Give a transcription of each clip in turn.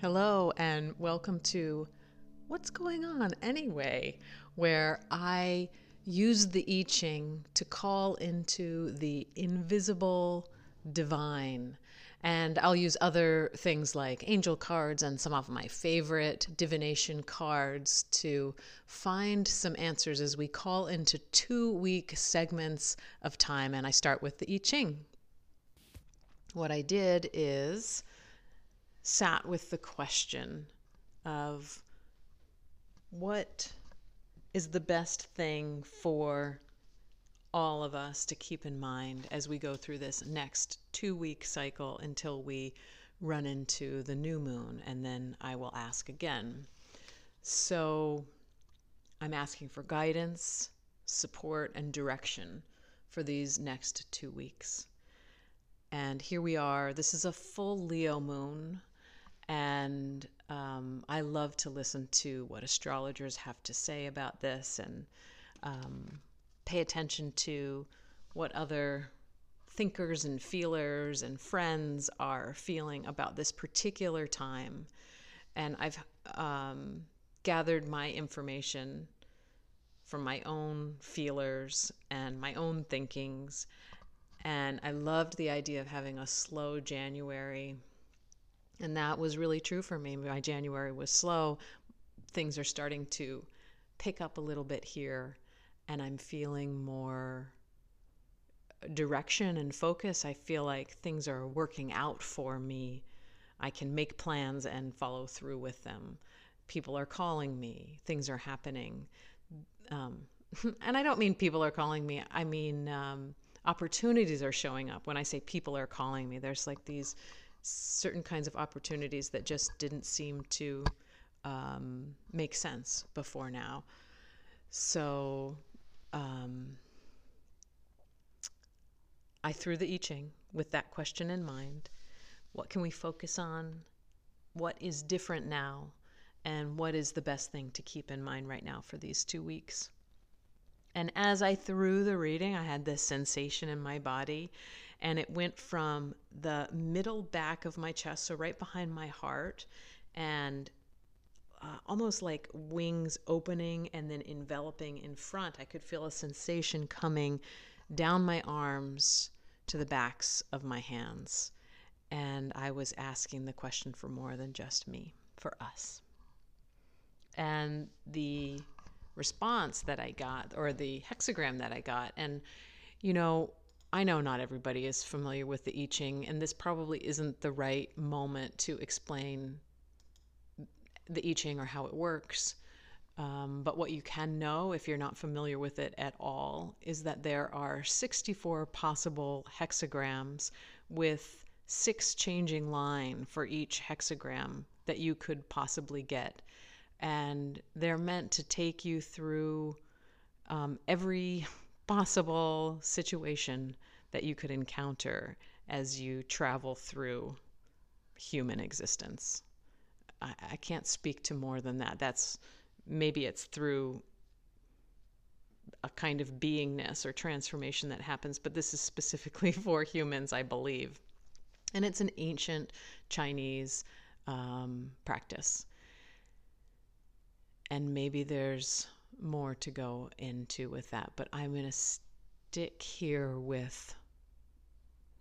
Hello, and welcome to What's Going On Anyway, where I use the I Ching to call into the invisible divine. And I'll use other things like angel cards and some of my favorite divination cards to find some answers as we call into two week segments of time. And I start with the I Ching. What I did is sat with the question of what is the best thing for all of us to keep in mind as we go through this next two week cycle until we run into the new moon, and then I will ask again. So I'm asking for guidance, support, and direction for these next two weeks. And here we are. This is a full Leo moon. And um, I love to listen to what astrologers have to say about this and um, pay attention to what other thinkers and feelers and friends are feeling about this particular time. And I've um, gathered my information from my own feelers and my own thinkings. And I loved the idea of having a slow January and that was really true for me. My January was slow. Things are starting to pick up a little bit here, and I'm feeling more direction and focus. I feel like things are working out for me. I can make plans and follow through with them. People are calling me, things are happening. Um, and I don't mean people are calling me, I mean um, opportunities are showing up. When I say people are calling me, there's like these certain kinds of opportunities that just didn't seem to um, make sense before now. So um, I threw the I Ching with that question in mind. What can we focus on? What is different now? And what is the best thing to keep in mind right now for these two weeks? And as I threw the reading, I had this sensation in my body and it went from the middle back of my chest, so right behind my heart, and uh, almost like wings opening and then enveloping in front. I could feel a sensation coming down my arms to the backs of my hands. And I was asking the question for more than just me, for us. And the response that I got, or the hexagram that I got, and you know, I know not everybody is familiar with the I Ching, and this probably isn't the right moment to explain the I Ching or how it works. Um, but what you can know, if you're not familiar with it at all, is that there are 64 possible hexagrams with six changing line for each hexagram that you could possibly get. And they're meant to take you through um, every possible situation that you could encounter as you travel through human existence. I, I can't speak to more than that. That's maybe it's through a kind of beingness or transformation that happens, but this is specifically for humans, I believe. And it's an ancient Chinese um, practice. And maybe there's more to go into with that, but I'm going to stick here with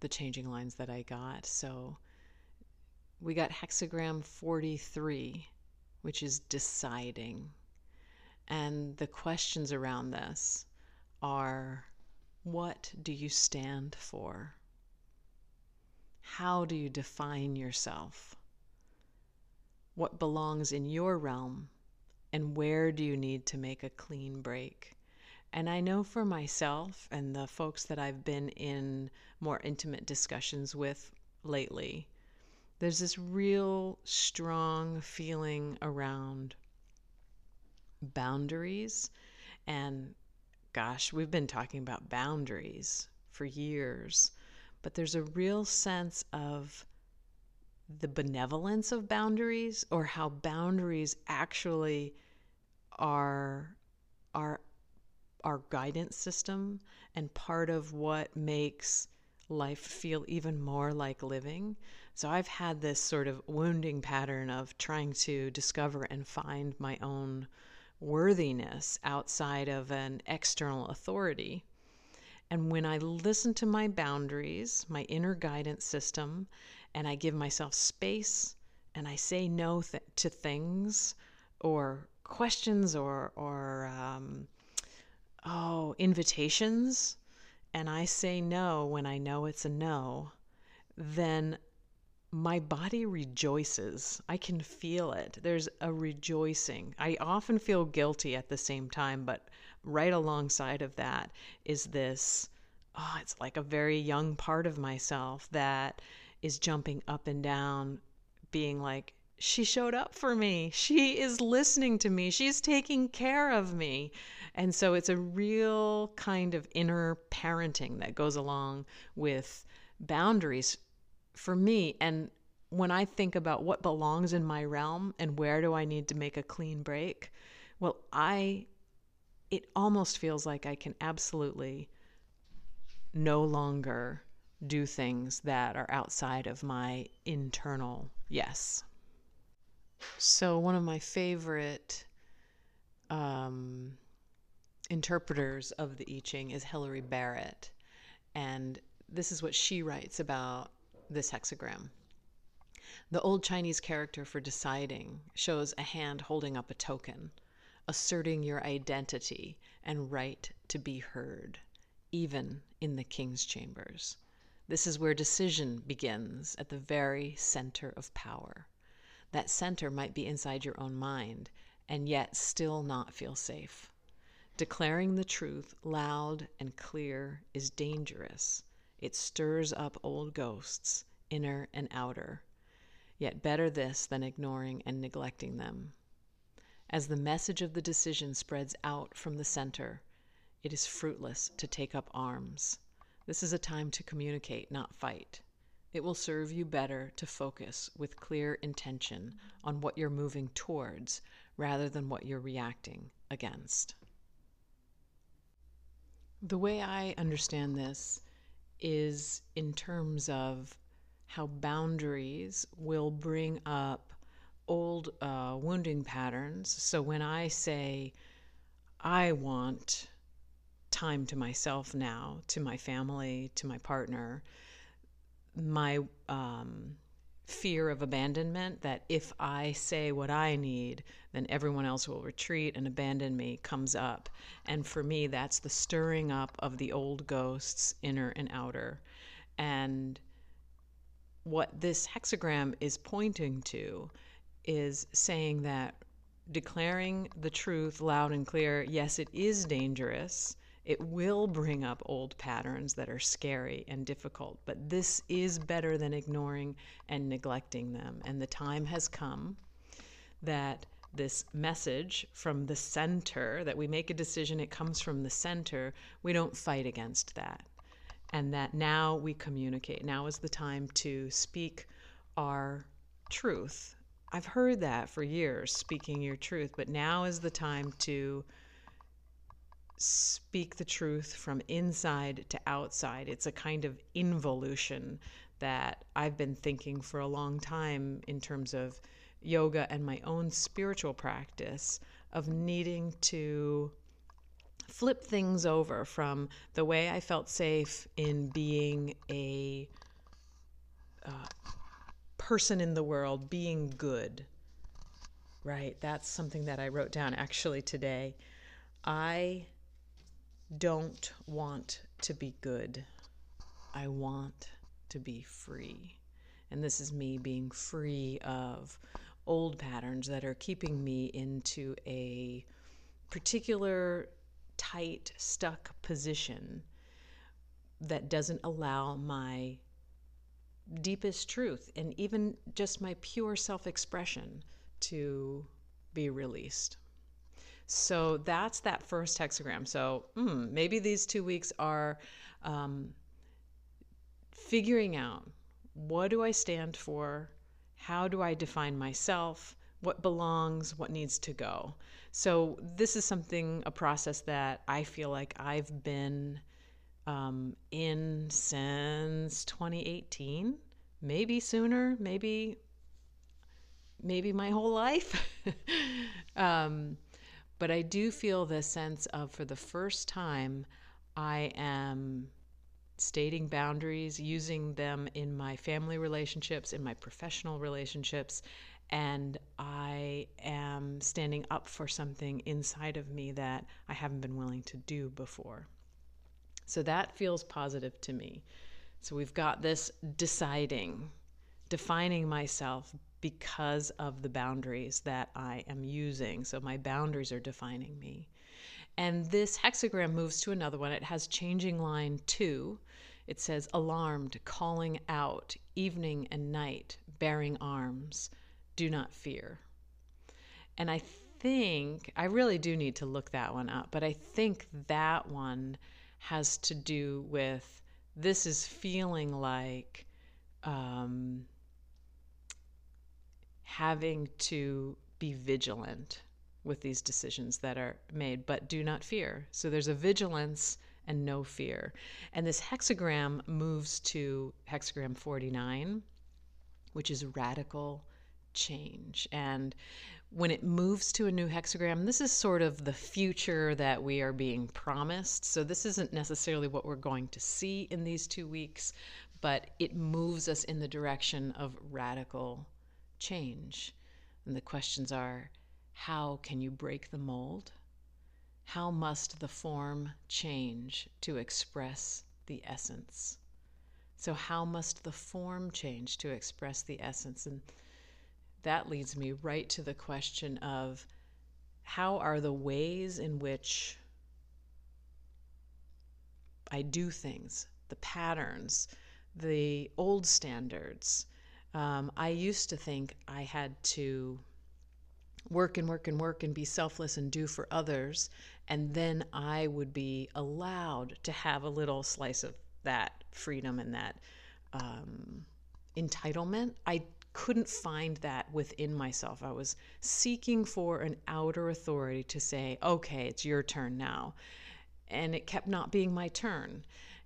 the changing lines that I got. So we got hexagram 43, which is deciding. And the questions around this are what do you stand for? How do you define yourself? What belongs in your realm and where do you need to make a clean break? And I know for myself and the folks that I've been in more intimate discussions with lately, there's this real strong feeling around boundaries. And gosh, we've been talking about boundaries for years, but there's a real sense of the benevolence of boundaries or how boundaries actually are our our guidance system and part of what makes life feel even more like living. So I've had this sort of wounding pattern of trying to discover and find my own worthiness outside of an external authority. And when I listen to my boundaries, my inner guidance system, and I give myself space and I say no th- to things or questions or, or um, oh, invitations, and I say no when I know it's a no, then my body rejoices. I can feel it. There's a rejoicing. I often feel guilty at the same time, but right alongside of that is this oh, it's like a very young part of myself that is jumping up and down, being like, she showed up for me. She is listening to me. She's taking care of me. And so it's a real kind of inner parenting that goes along with boundaries for me. And when I think about what belongs in my realm and where do I need to make a clean break, well, I, it almost feels like I can absolutely no longer do things that are outside of my internal yes. So, one of my favorite um, interpreters of the I Ching is Hilary Barrett. And this is what she writes about this hexagram. The old Chinese character for deciding shows a hand holding up a token, asserting your identity and right to be heard, even in the king's chambers. This is where decision begins at the very center of power. That center might be inside your own mind and yet still not feel safe. Declaring the truth loud and clear is dangerous. It stirs up old ghosts, inner and outer. Yet better this than ignoring and neglecting them. As the message of the decision spreads out from the center, it is fruitless to take up arms. This is a time to communicate, not fight. It will serve you better to focus with clear intention on what you're moving towards rather than what you're reacting against. The way I understand this is in terms of how boundaries will bring up old uh, wounding patterns. So when I say, I want time to myself now, to my family, to my partner, my um, fear of abandonment that if I say what I need, then everyone else will retreat and abandon me comes up. And for me, that's the stirring up of the old ghosts, inner and outer. And what this hexagram is pointing to is saying that declaring the truth loud and clear yes, it is dangerous it will bring up old patterns that are scary and difficult, but this is better than ignoring and neglecting them. And the time has come that this message from the center, that we make a decision, it comes from the center, we don't fight against that. And that now we communicate. Now is the time to speak our truth. I've heard that for years, speaking your truth, but now is the time to speak the truth from inside to outside. It's a kind of involution that I've been thinking for a long time in terms of yoga and my own spiritual practice of needing to flip things over from the way I felt safe in being a uh, person in the world, being good. Right? That's something that I wrote down actually today. I don't want to be good. I want to be free. And this is me being free of old patterns that are keeping me into a particular tight, stuck position that doesn't allow my deepest truth and even just my pure self expression to be released. So that's that first hexagram. So mm, maybe these two weeks are um, figuring out what do I stand for? How do I define myself? What belongs? What needs to go? So this is something, a process that I feel like I've been um, in since 2018, maybe sooner, maybe maybe my whole life. um, but I do feel the sense of, for the first time, I am stating boundaries, using them in my family relationships, in my professional relationships, and I am standing up for something inside of me that I haven't been willing to do before. So that feels positive to me. So we've got this deciding, defining myself because of the boundaries that I am using. So my boundaries are defining me. And this hexagram moves to another one. It has changing line two. It says alarmed, calling out, evening and night, bearing arms, do not fear. And I think, I really do need to look that one up, but I think that one has to do with this is feeling like um, having to be vigilant with these decisions that are made, but do not fear. So there's a vigilance and no fear. And this hexagram moves to hexagram 49, which is radical change. And when it moves to a new hexagram, this is sort of the future that we are being promised. So this isn't necessarily what we're going to see in these two weeks, but it moves us in the direction of radical change. And the questions are how can you break the mold? How must the form change to express the essence? So, how must the form change to express the essence? And that leads me right to the question of how are the ways in which I do things, the patterns, the old standards. Um, I used to think I had to work and work and work and be selfless and do for others, and then I would be allowed to have a little slice of that freedom and that um, entitlement. I couldn't find that within myself. I was seeking for an outer authority to say, okay, it's your turn now. And it kept not being my turn.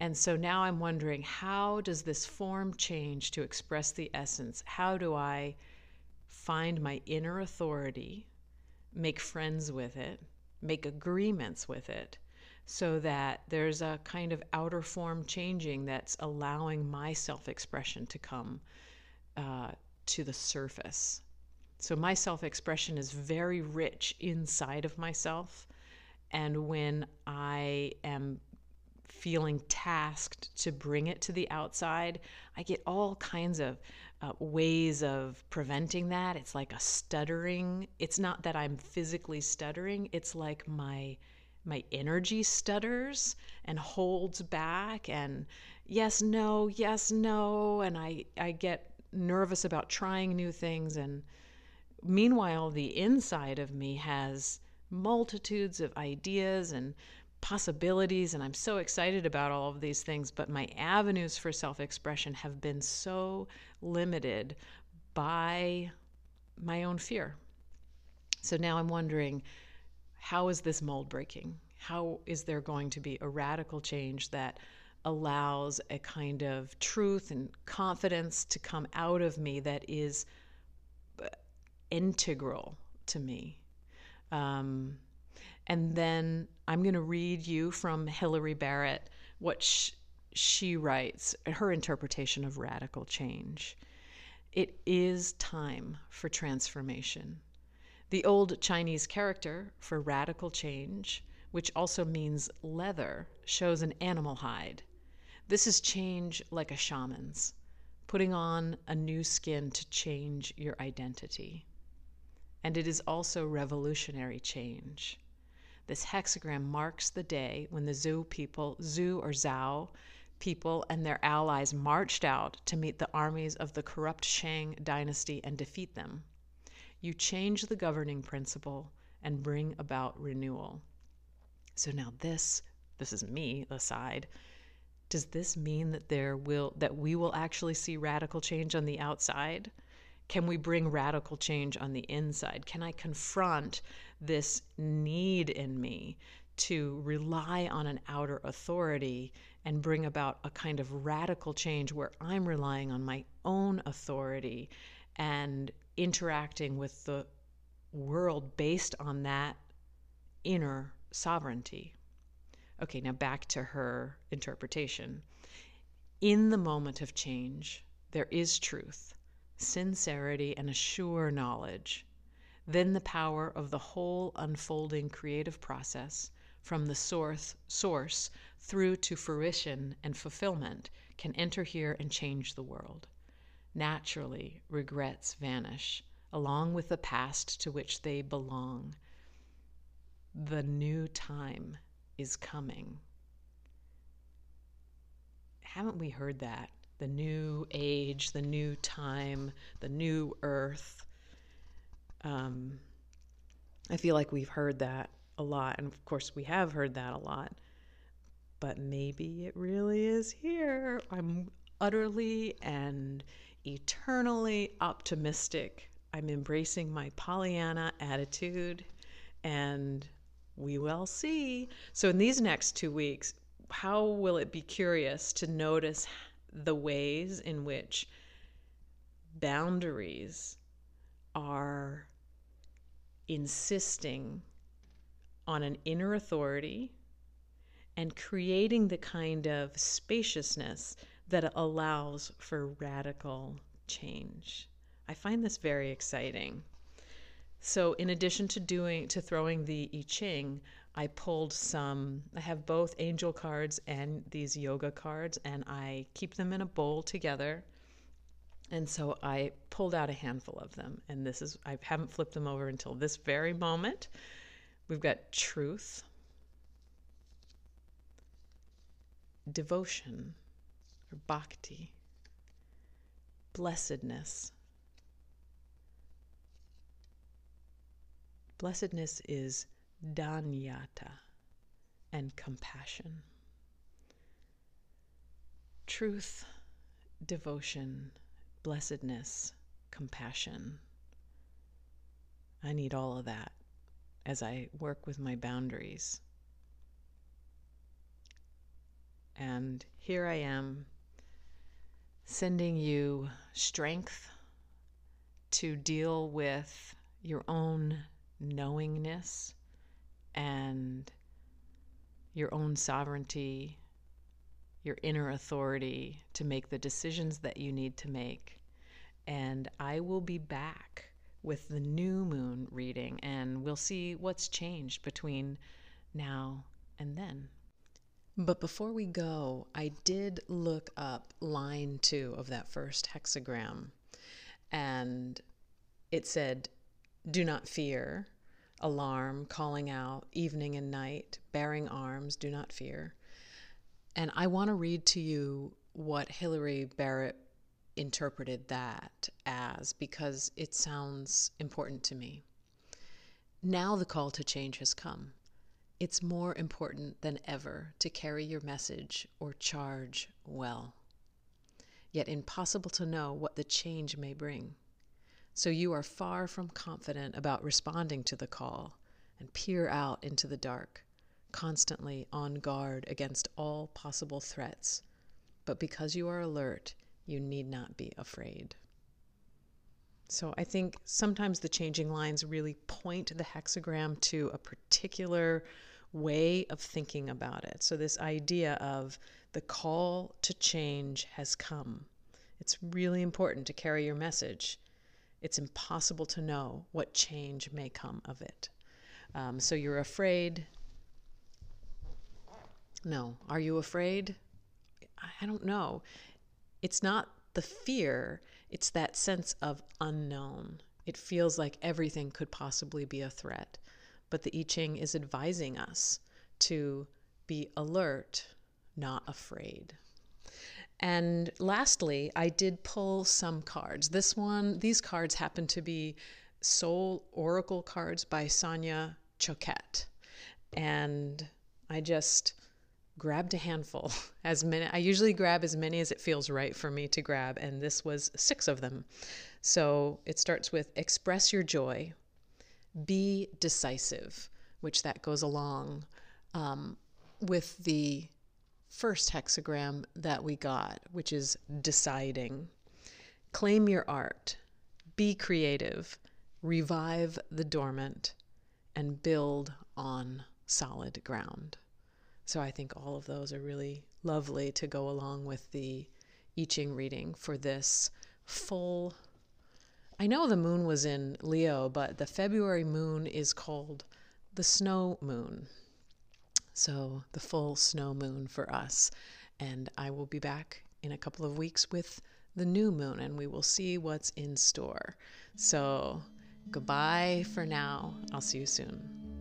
And so now I'm wondering how does this form change to express the essence? How do I find my inner authority, make friends with it, make agreements with it, so that there's a kind of outer form changing that's allowing my self expression to come uh, to the surface. So my self expression is very rich inside of myself. And when I am feeling tasked to bring it to the outside, I get all kinds of uh, ways of preventing that. It's like a stuttering. It's not that I'm physically stuttering, it's like my my energy stutters and holds back and yes no yes no and i i get nervous about trying new things. And meanwhile, the inside of me has multitudes of ideas and possibilities, and I'm so excited about all of these things. But my avenues for self expression have been so limited by my own fear. So now I'm wondering how is this mold breaking? How is there going to be a radical change that allows a kind of truth and confidence to come out of me that is uh, integral to me. Um, and then I'm going to read you from Hilary Barrett what sh- she writes, her interpretation of radical change. It is time for transformation. The old Chinese character for radical change, which also means leather, shows an animal hide. This is change like a shaman's, putting on a new skin to change your identity. And it is also revolutionary change. This hexagram marks the day when the Zhou people, Zhou or Zhao people, and their allies marched out to meet the armies of the corrupt Shang dynasty and defeat them. You change the governing principle and bring about renewal. So now this, this is me aside, does this mean that there will that we will actually see radical change on the outside? Can we bring radical change on the inside? Can I confront this need in me to rely on an outer authority and bring about a kind of radical change where I'm relying on my own authority and interacting with the world based on that inner sovereignty. Okay, now back to her interpretation. In the moment of change, there is truth, sincerity, and a sure knowledge. Then the power of the whole unfolding creative process, from the source, source through to fruition and fulfillment, can enter here and change the world. Naturally, regrets vanish, along with the past to which they belong. The new time is coming. Haven't we heard that? The new age, the new time, the new earth. Um, I feel like we've heard that a lot. And of course, we have heard that a lot. But maybe it really is here. I'm utterly and eternally optimistic. I'm embracing my Pollyanna attitude and we will see. So, in these next two weeks, how will it be curious to notice the ways in which boundaries are insisting on an inner authority and creating the kind of spaciousness that allows for radical change. I find this very exciting. So in addition to doing to throwing the I Ching, I pulled some I have both angel cards and these yoga cards and I keep them in a bowl together. And so I pulled out a handful of them and this is I haven't flipped them over until this very moment. We've got truth, devotion or bhakti, blessedness, Blessedness is danyata and compassion. Truth, devotion, blessedness, compassion. I need all of that as I work with my boundaries. And here I am sending you strength to deal with your own knowingness and your own sovereignty, your inner authority to make the decisions that you need to make. And I will be back with the new moon reading, and we'll see what's changed between now and then. But before we go, I did look up line two of that first hexagram, and it said, do not fear, alarm, calling out, evening and night, bearing arms, do not fear. And I want to read to you what Hilary Barrett interpreted that as because it sounds important to me. Now the call to change has come. It's more important than ever to carry your message or charge well. Yet impossible to know what the change may bring. So you are far from confident about responding to the call and peer out into the dark, constantly on guard against all possible threats. But because you are alert, you need not be afraid. So I think sometimes the changing lines really point the hexagram to a particular way of thinking about it. So this idea of the call to change has come. It's really important to carry your message it's impossible to know what change may come of it. Um, so you're afraid. No. Are you afraid? I don't know. It's not the fear, it's that sense of unknown. It feels like everything could possibly be a threat. But the I Ching is advising us to be alert, not afraid. And lastly, I did pull some cards. This one, these cards happen to be Soul Oracle cards by Sonia Choquette. And I just grabbed a handful as many I usually grab as many as it feels right for me to grab and this was 6 of them. So it starts with express your joy, be decisive, which that goes along um, with the first hexagram that we got, which is deciding. Claim your art, be creative, revive the dormant, and build on solid ground. So I think all of those are really lovely to go along with the I Ching reading for this full. I know the moon was in Leo, but the February moon is called the snow moon. So the full snow moon for us. And I will be back in a couple of weeks with the new moon and we will see what's in store. So goodbye for now. I'll see you soon.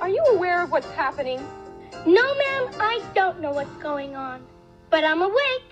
Are you aware of what's happening? No, ma'am, I don't know what's going on, but I'm awake.